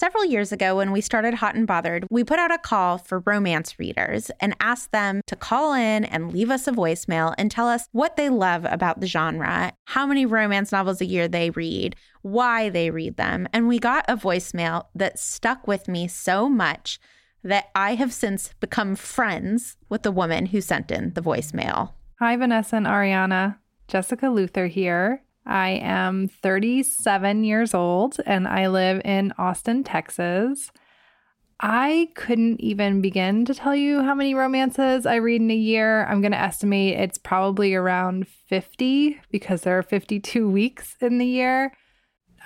Several years ago, when we started Hot and Bothered, we put out a call for romance readers and asked them to call in and leave us a voicemail and tell us what they love about the genre, how many romance novels a year they read, why they read them. And we got a voicemail that stuck with me so much that I have since become friends with the woman who sent in the voicemail. Hi, Vanessa and Ariana. Jessica Luther here. I am 37 years old and I live in Austin, Texas. I couldn't even begin to tell you how many romances I read in a year. I'm going to estimate it's probably around 50 because there are 52 weeks in the year.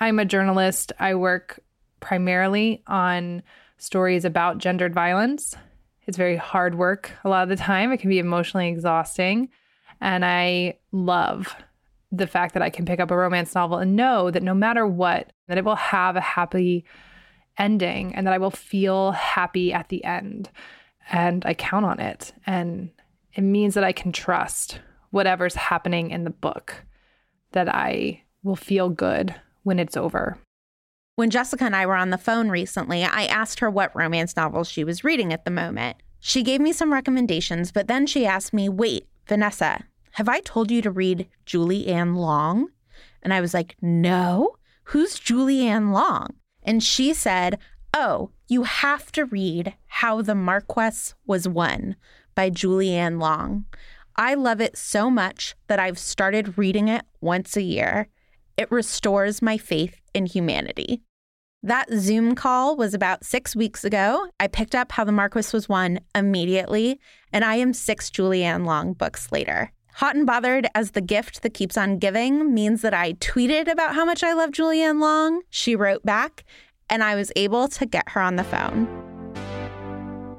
I'm a journalist. I work primarily on stories about gendered violence. It's very hard work a lot of the time. It can be emotionally exhausting. And I love the fact that I can pick up a romance novel and know that no matter what, that it will have a happy ending and that I will feel happy at the end. And I count on it. And it means that I can trust whatever's happening in the book, that I will feel good when it's over. When Jessica and I were on the phone recently, I asked her what romance novels she was reading at the moment. She gave me some recommendations, but then she asked me, Wait, Vanessa, have I told you to read Julie Anne Long? And I was like, No. Who's Julie Anne Long? And she said, Oh, you have to read How the Marquess Was Won by Julie Anne Long. I love it so much that I've started reading it once a year. It restores my faith in humanity. That Zoom call was about six weeks ago. I picked up How the Marquess Was Won immediately, and I am six Julie Anne Long books later. Hot and Bothered as the gift that keeps on giving means that I tweeted about how much I love Julie Anne Long. She wrote back, and I was able to get her on the phone.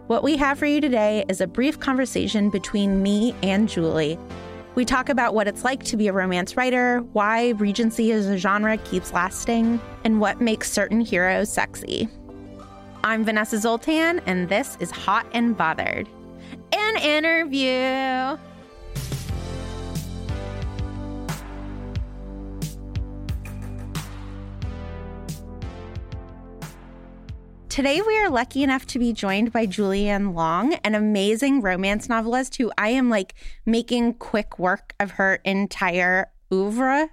What we have for you today is a brief conversation between me and Julie. We talk about what it's like to be a romance writer, why Regency as a genre keeps lasting, and what makes certain heroes sexy. I'm Vanessa Zoltan, and this is Hot and Bothered. An interview. Today, we are lucky enough to be joined by Julie Anne Long, an amazing romance novelist who I am like making quick work of her entire oeuvre.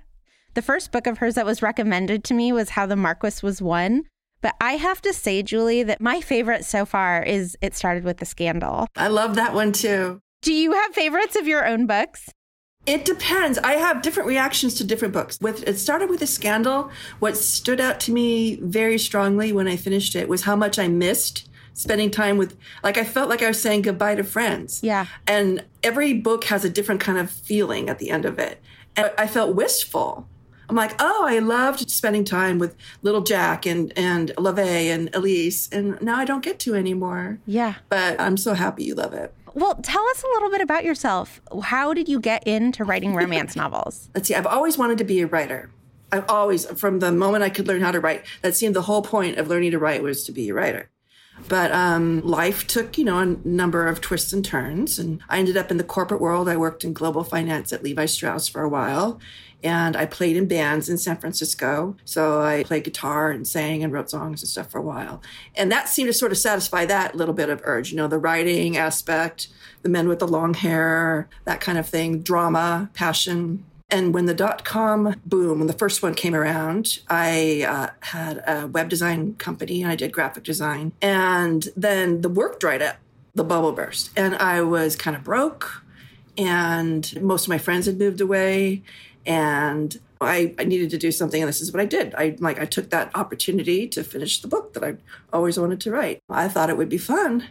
The first book of hers that was recommended to me was How the Marquis Was Won. But I have to say, Julie, that my favorite so far is It Started with a Scandal. I love that one too. Do you have favorites of your own books? It depends. I have different reactions to different books. With it started with a scandal. What stood out to me very strongly when I finished it was how much I missed spending time with like I felt like I was saying goodbye to friends. Yeah. And every book has a different kind of feeling at the end of it. And I felt wistful. I'm like, oh, I loved spending time with little Jack and and Lavay and Elise, and now I don't get to anymore. Yeah. But I'm so happy you love it. Well, tell us a little bit about yourself. How did you get into writing romance novels? Let's see, I've always wanted to be a writer. I've always, from the moment I could learn how to write, that seemed the whole point of learning to write was to be a writer. But um, life took, you know, a number of twists and turns. And I ended up in the corporate world. I worked in global finance at Levi Strauss for a while. And I played in bands in San Francisco. So I played guitar and sang and wrote songs and stuff for a while. And that seemed to sort of satisfy that little bit of urge, you know, the writing aspect, the men with the long hair, that kind of thing, drama, passion. And when the dot com boom, when the first one came around, I uh, had a web design company and I did graphic design. And then the work dried up, the bubble burst, and I was kind of broke. And most of my friends had moved away. And I, I, needed to do something and this is what I did. I like I took that opportunity to finish the book that I always wanted to write. I thought it would be fun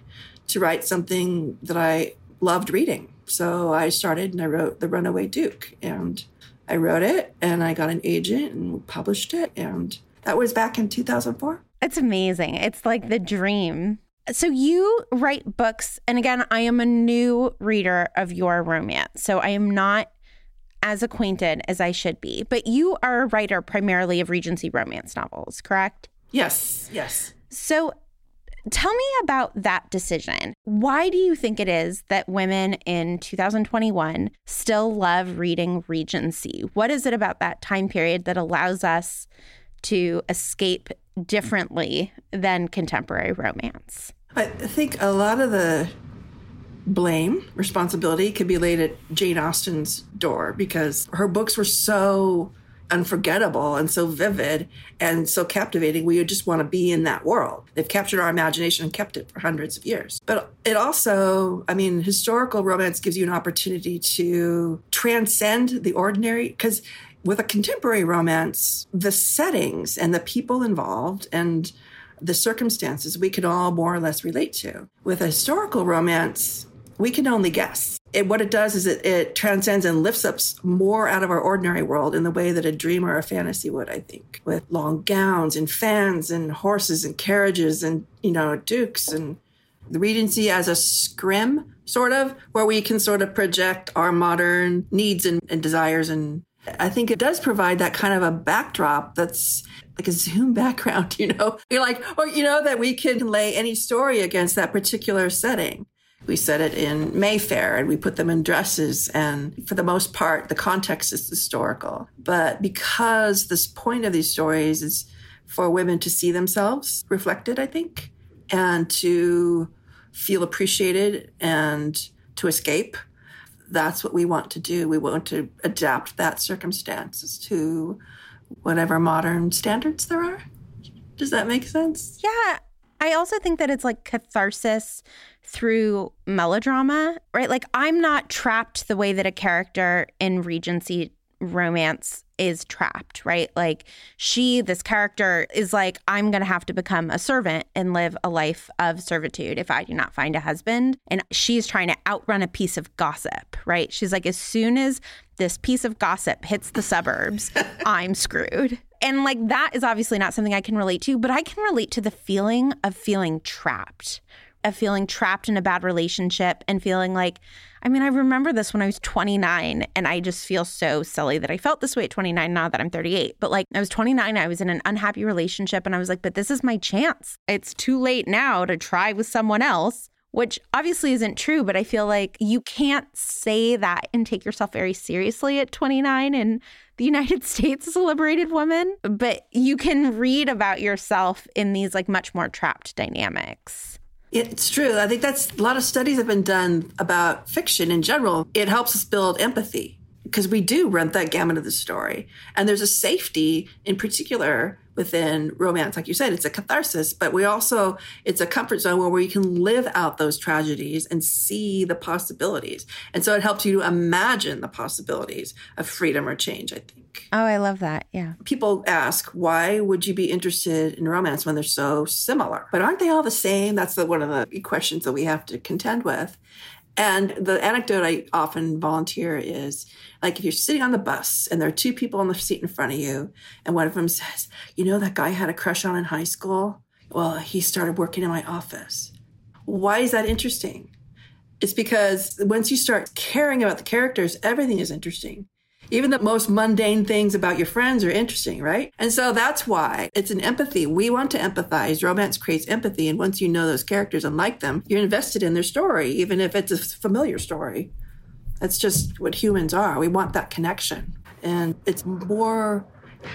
to write something that I loved reading. So I started and I wrote The Runaway Duke and I wrote it and I got an agent and published it. And that was back in 2004. It's amazing. It's like the dream. So you write books. And again, I am a new reader of your romance. So I am not as acquainted as I should be. But you are a writer primarily of Regency romance novels, correct? Yes, yes. So Tell me about that decision. Why do you think it is that women in 2021 still love reading Regency? What is it about that time period that allows us to escape differently than contemporary romance? I think a lot of the blame, responsibility could be laid at Jane Austen's door because her books were so unforgettable and so vivid and so captivating. We just want to be in that world. They've captured our imagination and kept it for hundreds of years. But it also, I mean, historical romance gives you an opportunity to transcend the ordinary because with a contemporary romance, the settings and the people involved and the circumstances we can all more or less relate to. With a historical romance, we can only guess. It, what it does is it, it transcends and lifts us more out of our ordinary world in the way that a dream or a fantasy would, I think, with long gowns and fans and horses and carriages and, you know, dukes and the Regency as a scrim, sort of, where we can sort of project our modern needs and, and desires. And I think it does provide that kind of a backdrop that's like a Zoom background, you know, you're like, or, you know, that we can lay any story against that particular setting. We set it in Mayfair and we put them in dresses. And for the most part, the context is historical. But because this point of these stories is for women to see themselves reflected, I think, and to feel appreciated and to escape, that's what we want to do. We want to adapt that circumstances to whatever modern standards there are. Does that make sense? Yeah. I also think that it's like catharsis through melodrama, right? Like, I'm not trapped the way that a character in Regency romance is trapped, right? Like, she, this character, is like, I'm going to have to become a servant and live a life of servitude if I do not find a husband. And she's trying to outrun a piece of gossip, right? She's like, as soon as this piece of gossip hits the suburbs, I'm screwed. And like that is obviously not something I can relate to, but I can relate to the feeling of feeling trapped, of feeling trapped in a bad relationship and feeling like, I mean, I remember this when I was 29 and I just feel so silly that I felt this way at 29 now that I'm 38. But like I was 29, I was in an unhappy relationship and I was like, but this is my chance. It's too late now to try with someone else which obviously isn't true, but I feel like you can't say that and take yourself very seriously at 29 in the United States as a liberated woman. But you can read about yourself in these like much more trapped dynamics. It's true. I think that's a lot of studies have been done about fiction in general. It helps us build empathy because we do run that gamut of the story. And there's a safety in particular within romance. Like you said, it's a catharsis, but we also, it's a comfort zone where we can live out those tragedies and see the possibilities. And so it helps you to imagine the possibilities of freedom or change, I think. Oh, I love that. Yeah. People ask, why would you be interested in romance when they're so similar? But aren't they all the same? That's the, one of the questions that we have to contend with. And the anecdote I often volunteer is like if you're sitting on the bus and there are two people on the seat in front of you, and one of them says, You know, that guy had a crush on in high school? Well, he started working in my office. Why is that interesting? It's because once you start caring about the characters, everything is interesting. Even the most mundane things about your friends are interesting, right? And so that's why it's an empathy. We want to empathize. Romance creates empathy. And once you know those characters and like them, you're invested in their story, even if it's a familiar story. That's just what humans are. We want that connection. And it's more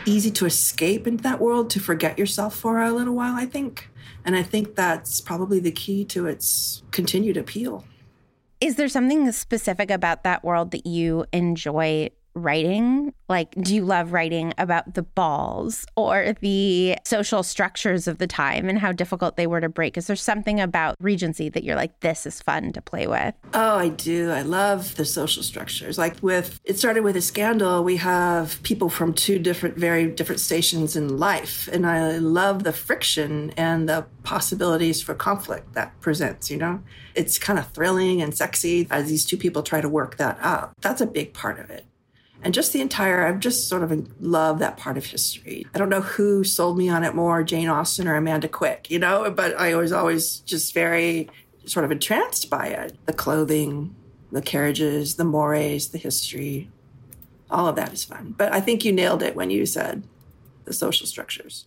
easy to escape into that world, to forget yourself for a little while, I think. And I think that's probably the key to its continued appeal. Is there something specific about that world that you enjoy writing? Like, do you love writing about the balls or the social structures of the time and how difficult they were to break? Is there something about Regency that you're like, this is fun to play with? Oh, I do. I love the social structures. Like, with it started with a scandal, we have people from two different, very different stations in life. And I love the friction and the possibilities for conflict that presents, you know? It's kind of thrilling and sexy as these two people try to work that out. That's a big part of it and just the entire i've just sort of love that part of history. I don't know who sold me on it more jane austen or amanda quick you know but i was always just very sort of entranced by it. The clothing the carriages the mores the history all of that is fun. But i think you nailed it when you said the social structures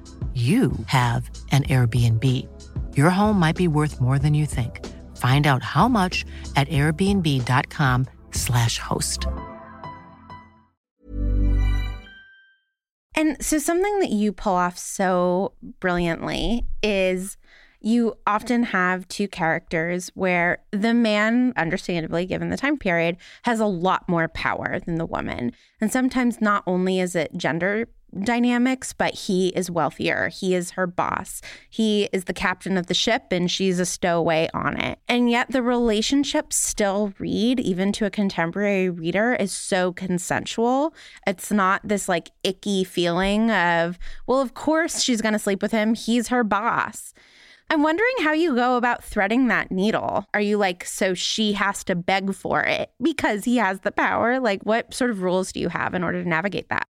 you have an Airbnb. Your home might be worth more than you think. Find out how much at airbnb.com/slash host. And so, something that you pull off so brilliantly is you often have two characters where the man, understandably given the time period, has a lot more power than the woman. And sometimes not only is it gender dynamics, but he is wealthier. He is her boss. He is the captain of the ship and she's a stowaway on it. And yet the relationship still read, even to a contemporary reader, is so consensual. It's not this like icky feeling of, well, of course she's going to sleep with him. He's her boss. I'm wondering how you go about threading that needle. Are you like, so she has to beg for it because he has the power? Like, what sort of rules do you have in order to navigate that?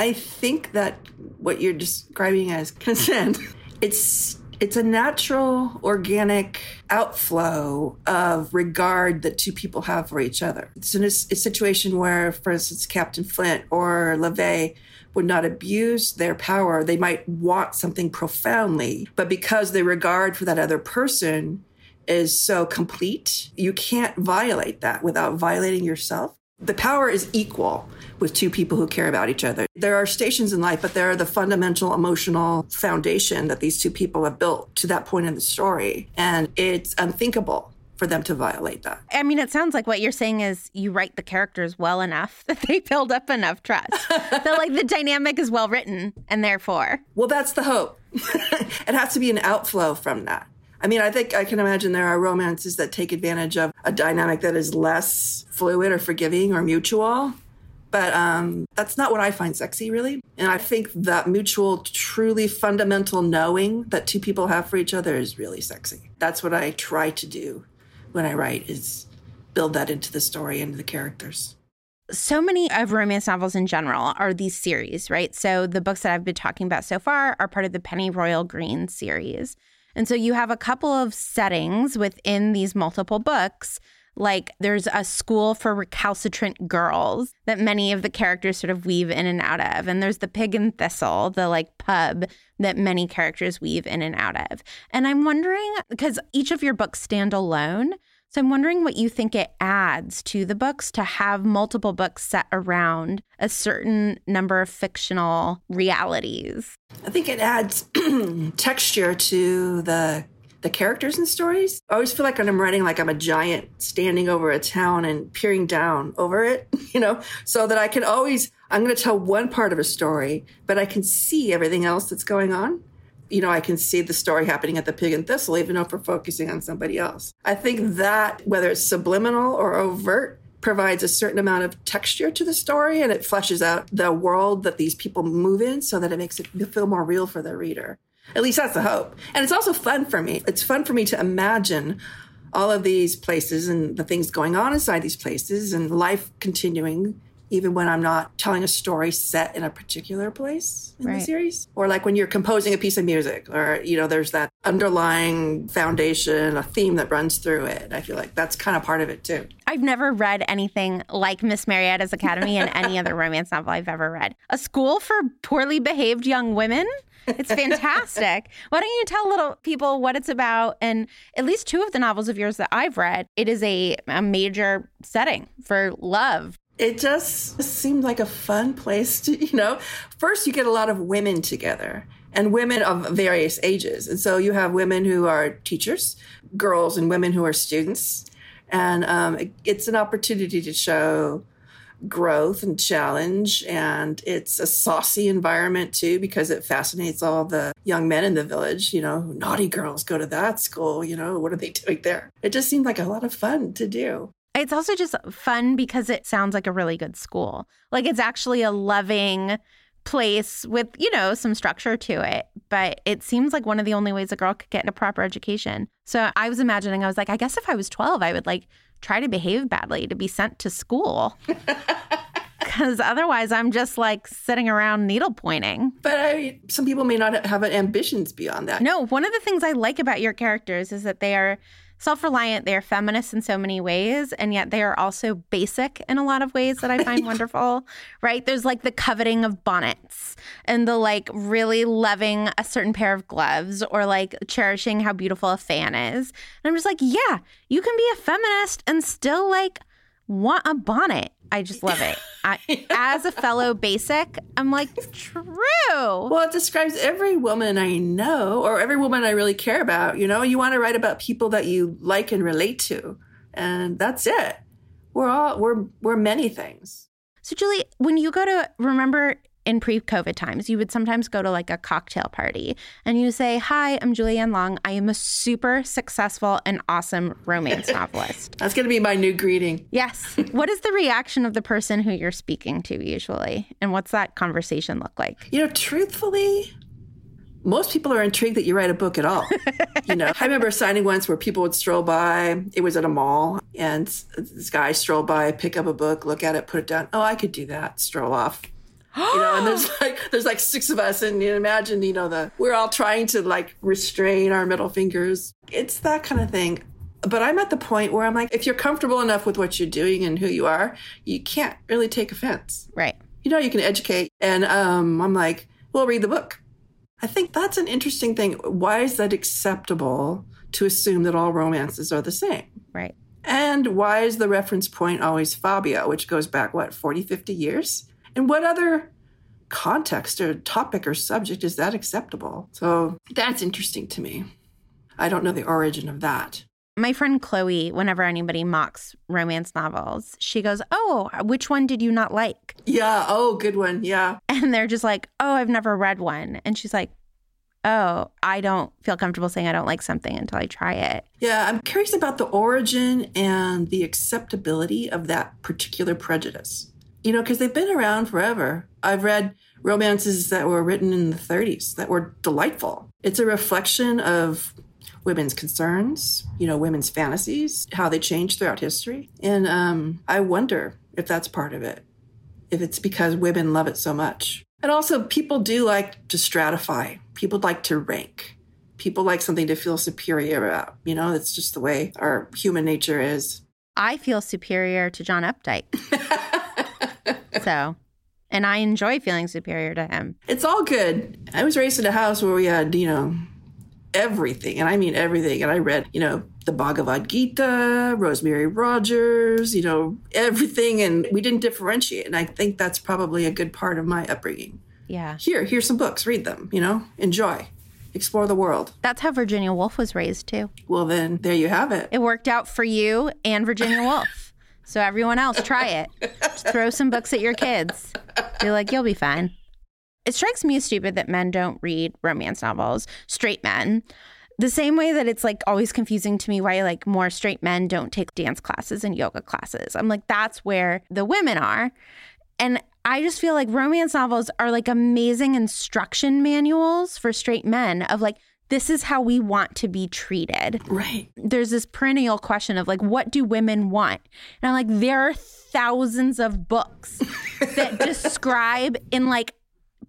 I think that what you're describing as consent, it's it's a natural, organic outflow of regard that two people have for each other. It's in a, a situation where, for instance, Captain Flint or Lavay would not abuse their power. They might want something profoundly, but because the regard for that other person is so complete, you can't violate that without violating yourself. The power is equal with two people who care about each other. There are stations in life, but there are the fundamental emotional foundation that these two people have built to that point in the story. And it's unthinkable for them to violate that. I mean, it sounds like what you're saying is you write the characters well enough that they build up enough trust. that like the dynamic is well written and therefore. Well, that's the hope. it has to be an outflow from that. I mean, I think I can imagine there are romances that take advantage of a dynamic that is less fluid or forgiving or mutual. But um, that's not what I find sexy, really. And I think that mutual, truly fundamental knowing that two people have for each other is really sexy. That's what I try to do when I write is build that into the story, into the characters. So many of romance novels in general are these series, right? So the books that I've been talking about so far are part of the Pennyroyal Green series. And so you have a couple of settings within these multiple books. Like there's a school for recalcitrant girls that many of the characters sort of weave in and out of. And there's the pig and thistle, the like pub that many characters weave in and out of. And I'm wondering because each of your books stand alone, So I'm wondering what you think it adds to the books to have multiple books set around a certain number of fictional realities. I think it adds texture to the the characters and stories. I always feel like when I'm writing, like I'm a giant standing over a town and peering down over it, you know, so that I can always, I'm going to tell one part of a story, but I can see everything else that's going on you know, I can see the story happening at the pig and thistle, even if we're focusing on somebody else. I think that, whether it's subliminal or overt, provides a certain amount of texture to the story and it fleshes out the world that these people move in so that it makes it feel more real for the reader. At least that's the hope. And it's also fun for me. It's fun for me to imagine all of these places and the things going on inside these places and life continuing even when I'm not telling a story set in a particular place in right. the series. Or like when you're composing a piece of music, or, you know, there's that underlying foundation, a theme that runs through it. I feel like that's kind of part of it too. I've never read anything like Miss Marietta's Academy in any other romance novel I've ever read. A school for poorly behaved young women? It's fantastic. Why don't you tell little people what it's about? And at least two of the novels of yours that I've read, it is a, a major setting for love, it just seemed like a fun place to, you know, first you get a lot of women together and women of various ages. And so you have women who are teachers, girls and women who are students. And um, it's an opportunity to show growth and challenge. And it's a saucy environment too, because it fascinates all the young men in the village. You know, naughty girls go to that school. You know, what are they doing there? It just seemed like a lot of fun to do. It's also just fun because it sounds like a really good school. Like it's actually a loving place with, you know, some structure to it. But it seems like one of the only ways a girl could get a proper education. So I was imagining, I was like, I guess if I was 12, I would like try to behave badly to be sent to school. Because otherwise, I'm just like sitting around needle pointing. But I, some people may not have ambitions beyond that. No, one of the things I like about your characters is that they are self reliant. They are feminist in so many ways, and yet they are also basic in a lot of ways that I find wonderful, right? There's like the coveting of bonnets and the like really loving a certain pair of gloves or like cherishing how beautiful a fan is. And I'm just like, yeah, you can be a feminist and still like want a bonnet. I just love it. I, as a fellow basic, I'm like, true. Well, it describes every woman I know or every woman I really care about. You know, you want to write about people that you like and relate to. And that's it. We're all, we're, we're many things. So, Julie, when you go to remember in pre-COVID times, you would sometimes go to like a cocktail party and you say, "Hi, I'm Julie Anne Long. I am a super successful and awesome romance novelist." That's going to be my new greeting. Yes. what is the reaction of the person who you're speaking to usually, and what's that conversation look like? You know, truthfully, most people are intrigued that you write a book at all. you know, I remember signing once where people would stroll by. It was at a mall, and this guy strolled by, pick up a book, look at it, put it down. Oh, I could do that. Stroll off you know, and there's like there's like six of us, and you imagine, you know, the we're all trying to like restrain our middle fingers. It's that kind of thing. But I'm at the point where I'm like, if you're comfortable enough with what you're doing and who you are, you can't really take offense. Right. You know, you can educate, and um, I'm like, well, read the book. I think that's an interesting thing. Why is that acceptable to assume that all romances are the same? Right. And why is the reference point always Fabio, which goes back, what, 40, 50 years? In what other context or topic or subject is that acceptable? So that's interesting to me. I don't know the origin of that. My friend Chloe, whenever anybody mocks romance novels, she goes, Oh, which one did you not like? Yeah. Oh, good one. Yeah. And they're just like, Oh, I've never read one. And she's like, Oh, I don't feel comfortable saying I don't like something until I try it. Yeah, I'm curious about the origin and the acceptability of that particular prejudice you know, because they've been around forever. I've read romances that were written in the 30s that were delightful. It's a reflection of women's concerns, you know, women's fantasies, how they change throughout history. And um, I wonder if that's part of it, if it's because women love it so much. And also, people do like to stratify, people like to rank. People like something to feel superior about. You know, that's just the way our human nature is. I feel superior to John Updike. so, and I enjoy feeling superior to him. It's all good. I was raised in a house where we had, you know, everything, and I mean everything. And I read, you know, the Bhagavad Gita, Rosemary Rogers, you know, everything. And we didn't differentiate. And I think that's probably a good part of my upbringing. Yeah. Here, here's some books, read them, you know, enjoy, explore the world. That's how Virginia Woolf was raised too. Well, then there you have it. It worked out for you and Virginia Woolf. So everyone else, try it. Just throw some books at your kids. Be like, you'll be fine. It strikes me as stupid that men don't read romance novels, straight men. The same way that it's like always confusing to me why like more straight men don't take dance classes and yoga classes. I'm like, that's where the women are. And I just feel like romance novels are like amazing instruction manuals for straight men of like, this is how we want to be treated. Right. There's this perennial question of like, what do women want? And I'm like, there are thousands of books that describe in like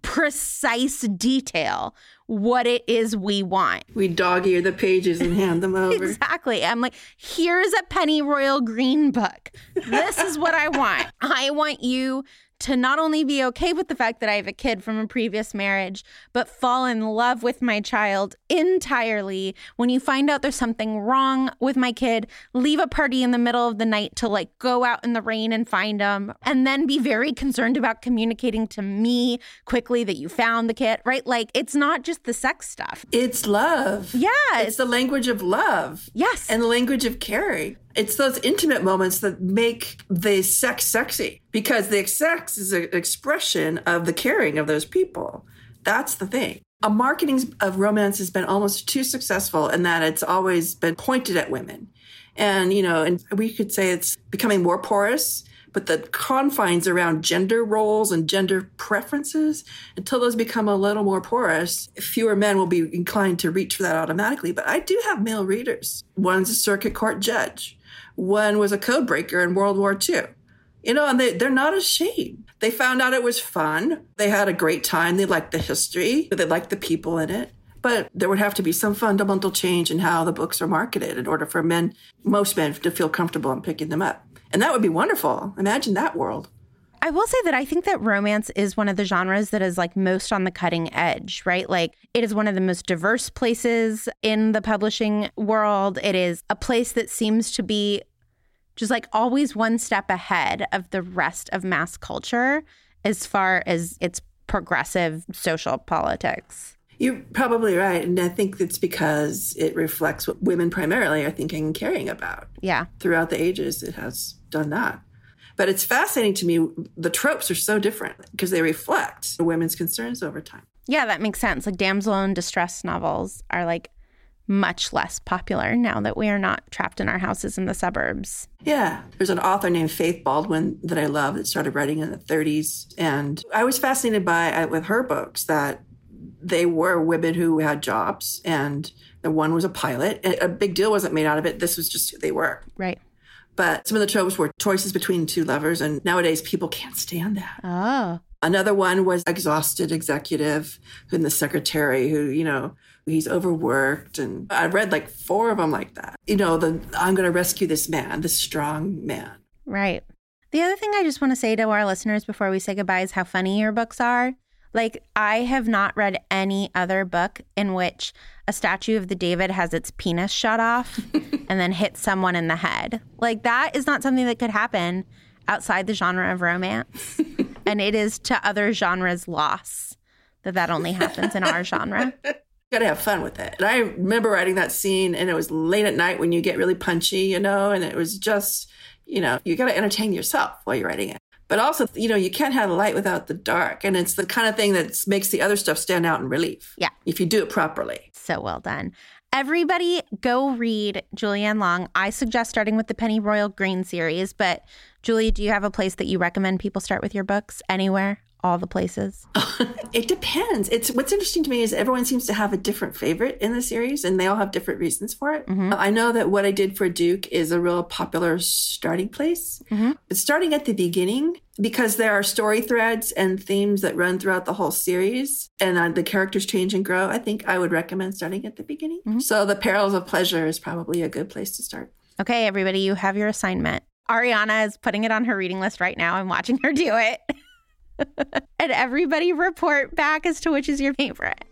precise detail what it is we want. We dog ear the pages and hand them over. Exactly. I'm like, here's a Pennyroyal Green book. This is what I want. I want you to not only be okay with the fact that I have a kid from a previous marriage, but fall in love with my child entirely. When you find out there's something wrong with my kid, leave a party in the middle of the night to like go out in the rain and find them, and then be very concerned about communicating to me quickly that you found the kid, right? Like it's not just the sex stuff. It's love. Yeah. It's the language of love. Yes. And the language of caring. It's those intimate moments that make the sex sexy because the sex is an expression of the caring of those people. That's the thing. A marketing of romance has been almost too successful in that it's always been pointed at women. And, you know, and we could say it's becoming more porous, but the confines around gender roles and gender preferences, until those become a little more porous, fewer men will be inclined to reach for that automatically. But I do have male readers. One's a circuit court judge. One was a code breaker in World War II. You know, and they, they're not ashamed. They found out it was fun. They had a great time. They liked the history, they liked the people in it. But there would have to be some fundamental change in how the books are marketed in order for men, most men, to feel comfortable in picking them up. And that would be wonderful. Imagine that world. I will say that I think that romance is one of the genres that is like most on the cutting edge, right? Like it is one of the most diverse places in the publishing world. It is a place that seems to be just like always one step ahead of the rest of mass culture as far as its progressive social politics. You're probably right. And I think it's because it reflects what women primarily are thinking and caring about. Yeah. Throughout the ages, it has done that. But it's fascinating to me. The tropes are so different because they reflect women's concerns over time. Yeah, that makes sense. Like damsel in distress novels are like much less popular now that we are not trapped in our houses in the suburbs. Yeah. There's an author named Faith Baldwin that I love that started writing in the 30s. And I was fascinated by uh, with her books that they were women who had jobs and the one was a pilot. And a big deal wasn't made out of it. This was just who they were. Right. But some of the tropes were choices between two lovers. And nowadays people can't stand that. Oh. Another one was exhausted executive and the secretary who, you know, he's overworked. And I read like four of them like that. You know, the I'm going to rescue this man, this strong man. Right. The other thing I just want to say to our listeners before we say goodbye is how funny your books are. Like, I have not read any other book in which a statue of the David has its penis shut off and then hits someone in the head. Like, that is not something that could happen outside the genre of romance. and it is to other genres' loss that that only happens in our genre. Got to have fun with it. And I remember writing that scene, and it was late at night when you get really punchy, you know, and it was just, you know, you got to entertain yourself while you're writing it. But also, you know, you can't have the light without the dark. And it's the kind of thing that makes the other stuff stand out in relief. Yeah. If you do it properly. So well done. Everybody go read Julie Anne Long. I suggest starting with the Pennyroyal Green series. But Julie, do you have a place that you recommend people start with your books? Anywhere? All the places? it depends. It's what's interesting to me is everyone seems to have a different favorite in the series and they all have different reasons for it. Mm-hmm. I know that what I did for Duke is a real popular starting place. Mm-hmm. But starting at the beginning, because there are story threads and themes that run throughout the whole series and uh, the characters change and grow, I think I would recommend starting at the beginning. Mm-hmm. So The Perils of Pleasure is probably a good place to start. Okay, everybody, you have your assignment. Ariana is putting it on her reading list right now. I'm watching her do it. and everybody report back as to which is your favorite.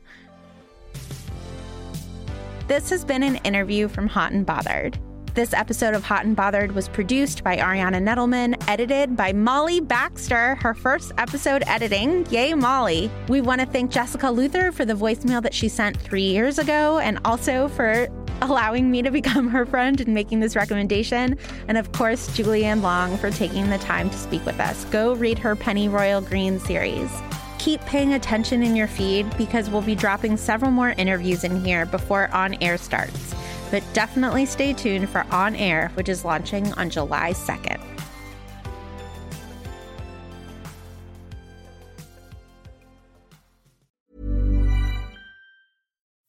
This has been an interview from Hot and Bothered. This episode of Hot and Bothered was produced by Ariana Nedelman, edited by Molly Baxter, her first episode editing. Yay, Molly. We want to thank Jessica Luther for the voicemail that she sent three years ago and also for allowing me to become her friend and making this recommendation. And of course, Julie Anne Long for taking the time to speak with us. Go read her Pennyroyal Green series. Keep paying attention in your feed because we'll be dropping several more interviews in here before On Air starts. But definitely stay tuned for On Air, which is launching on July 2nd.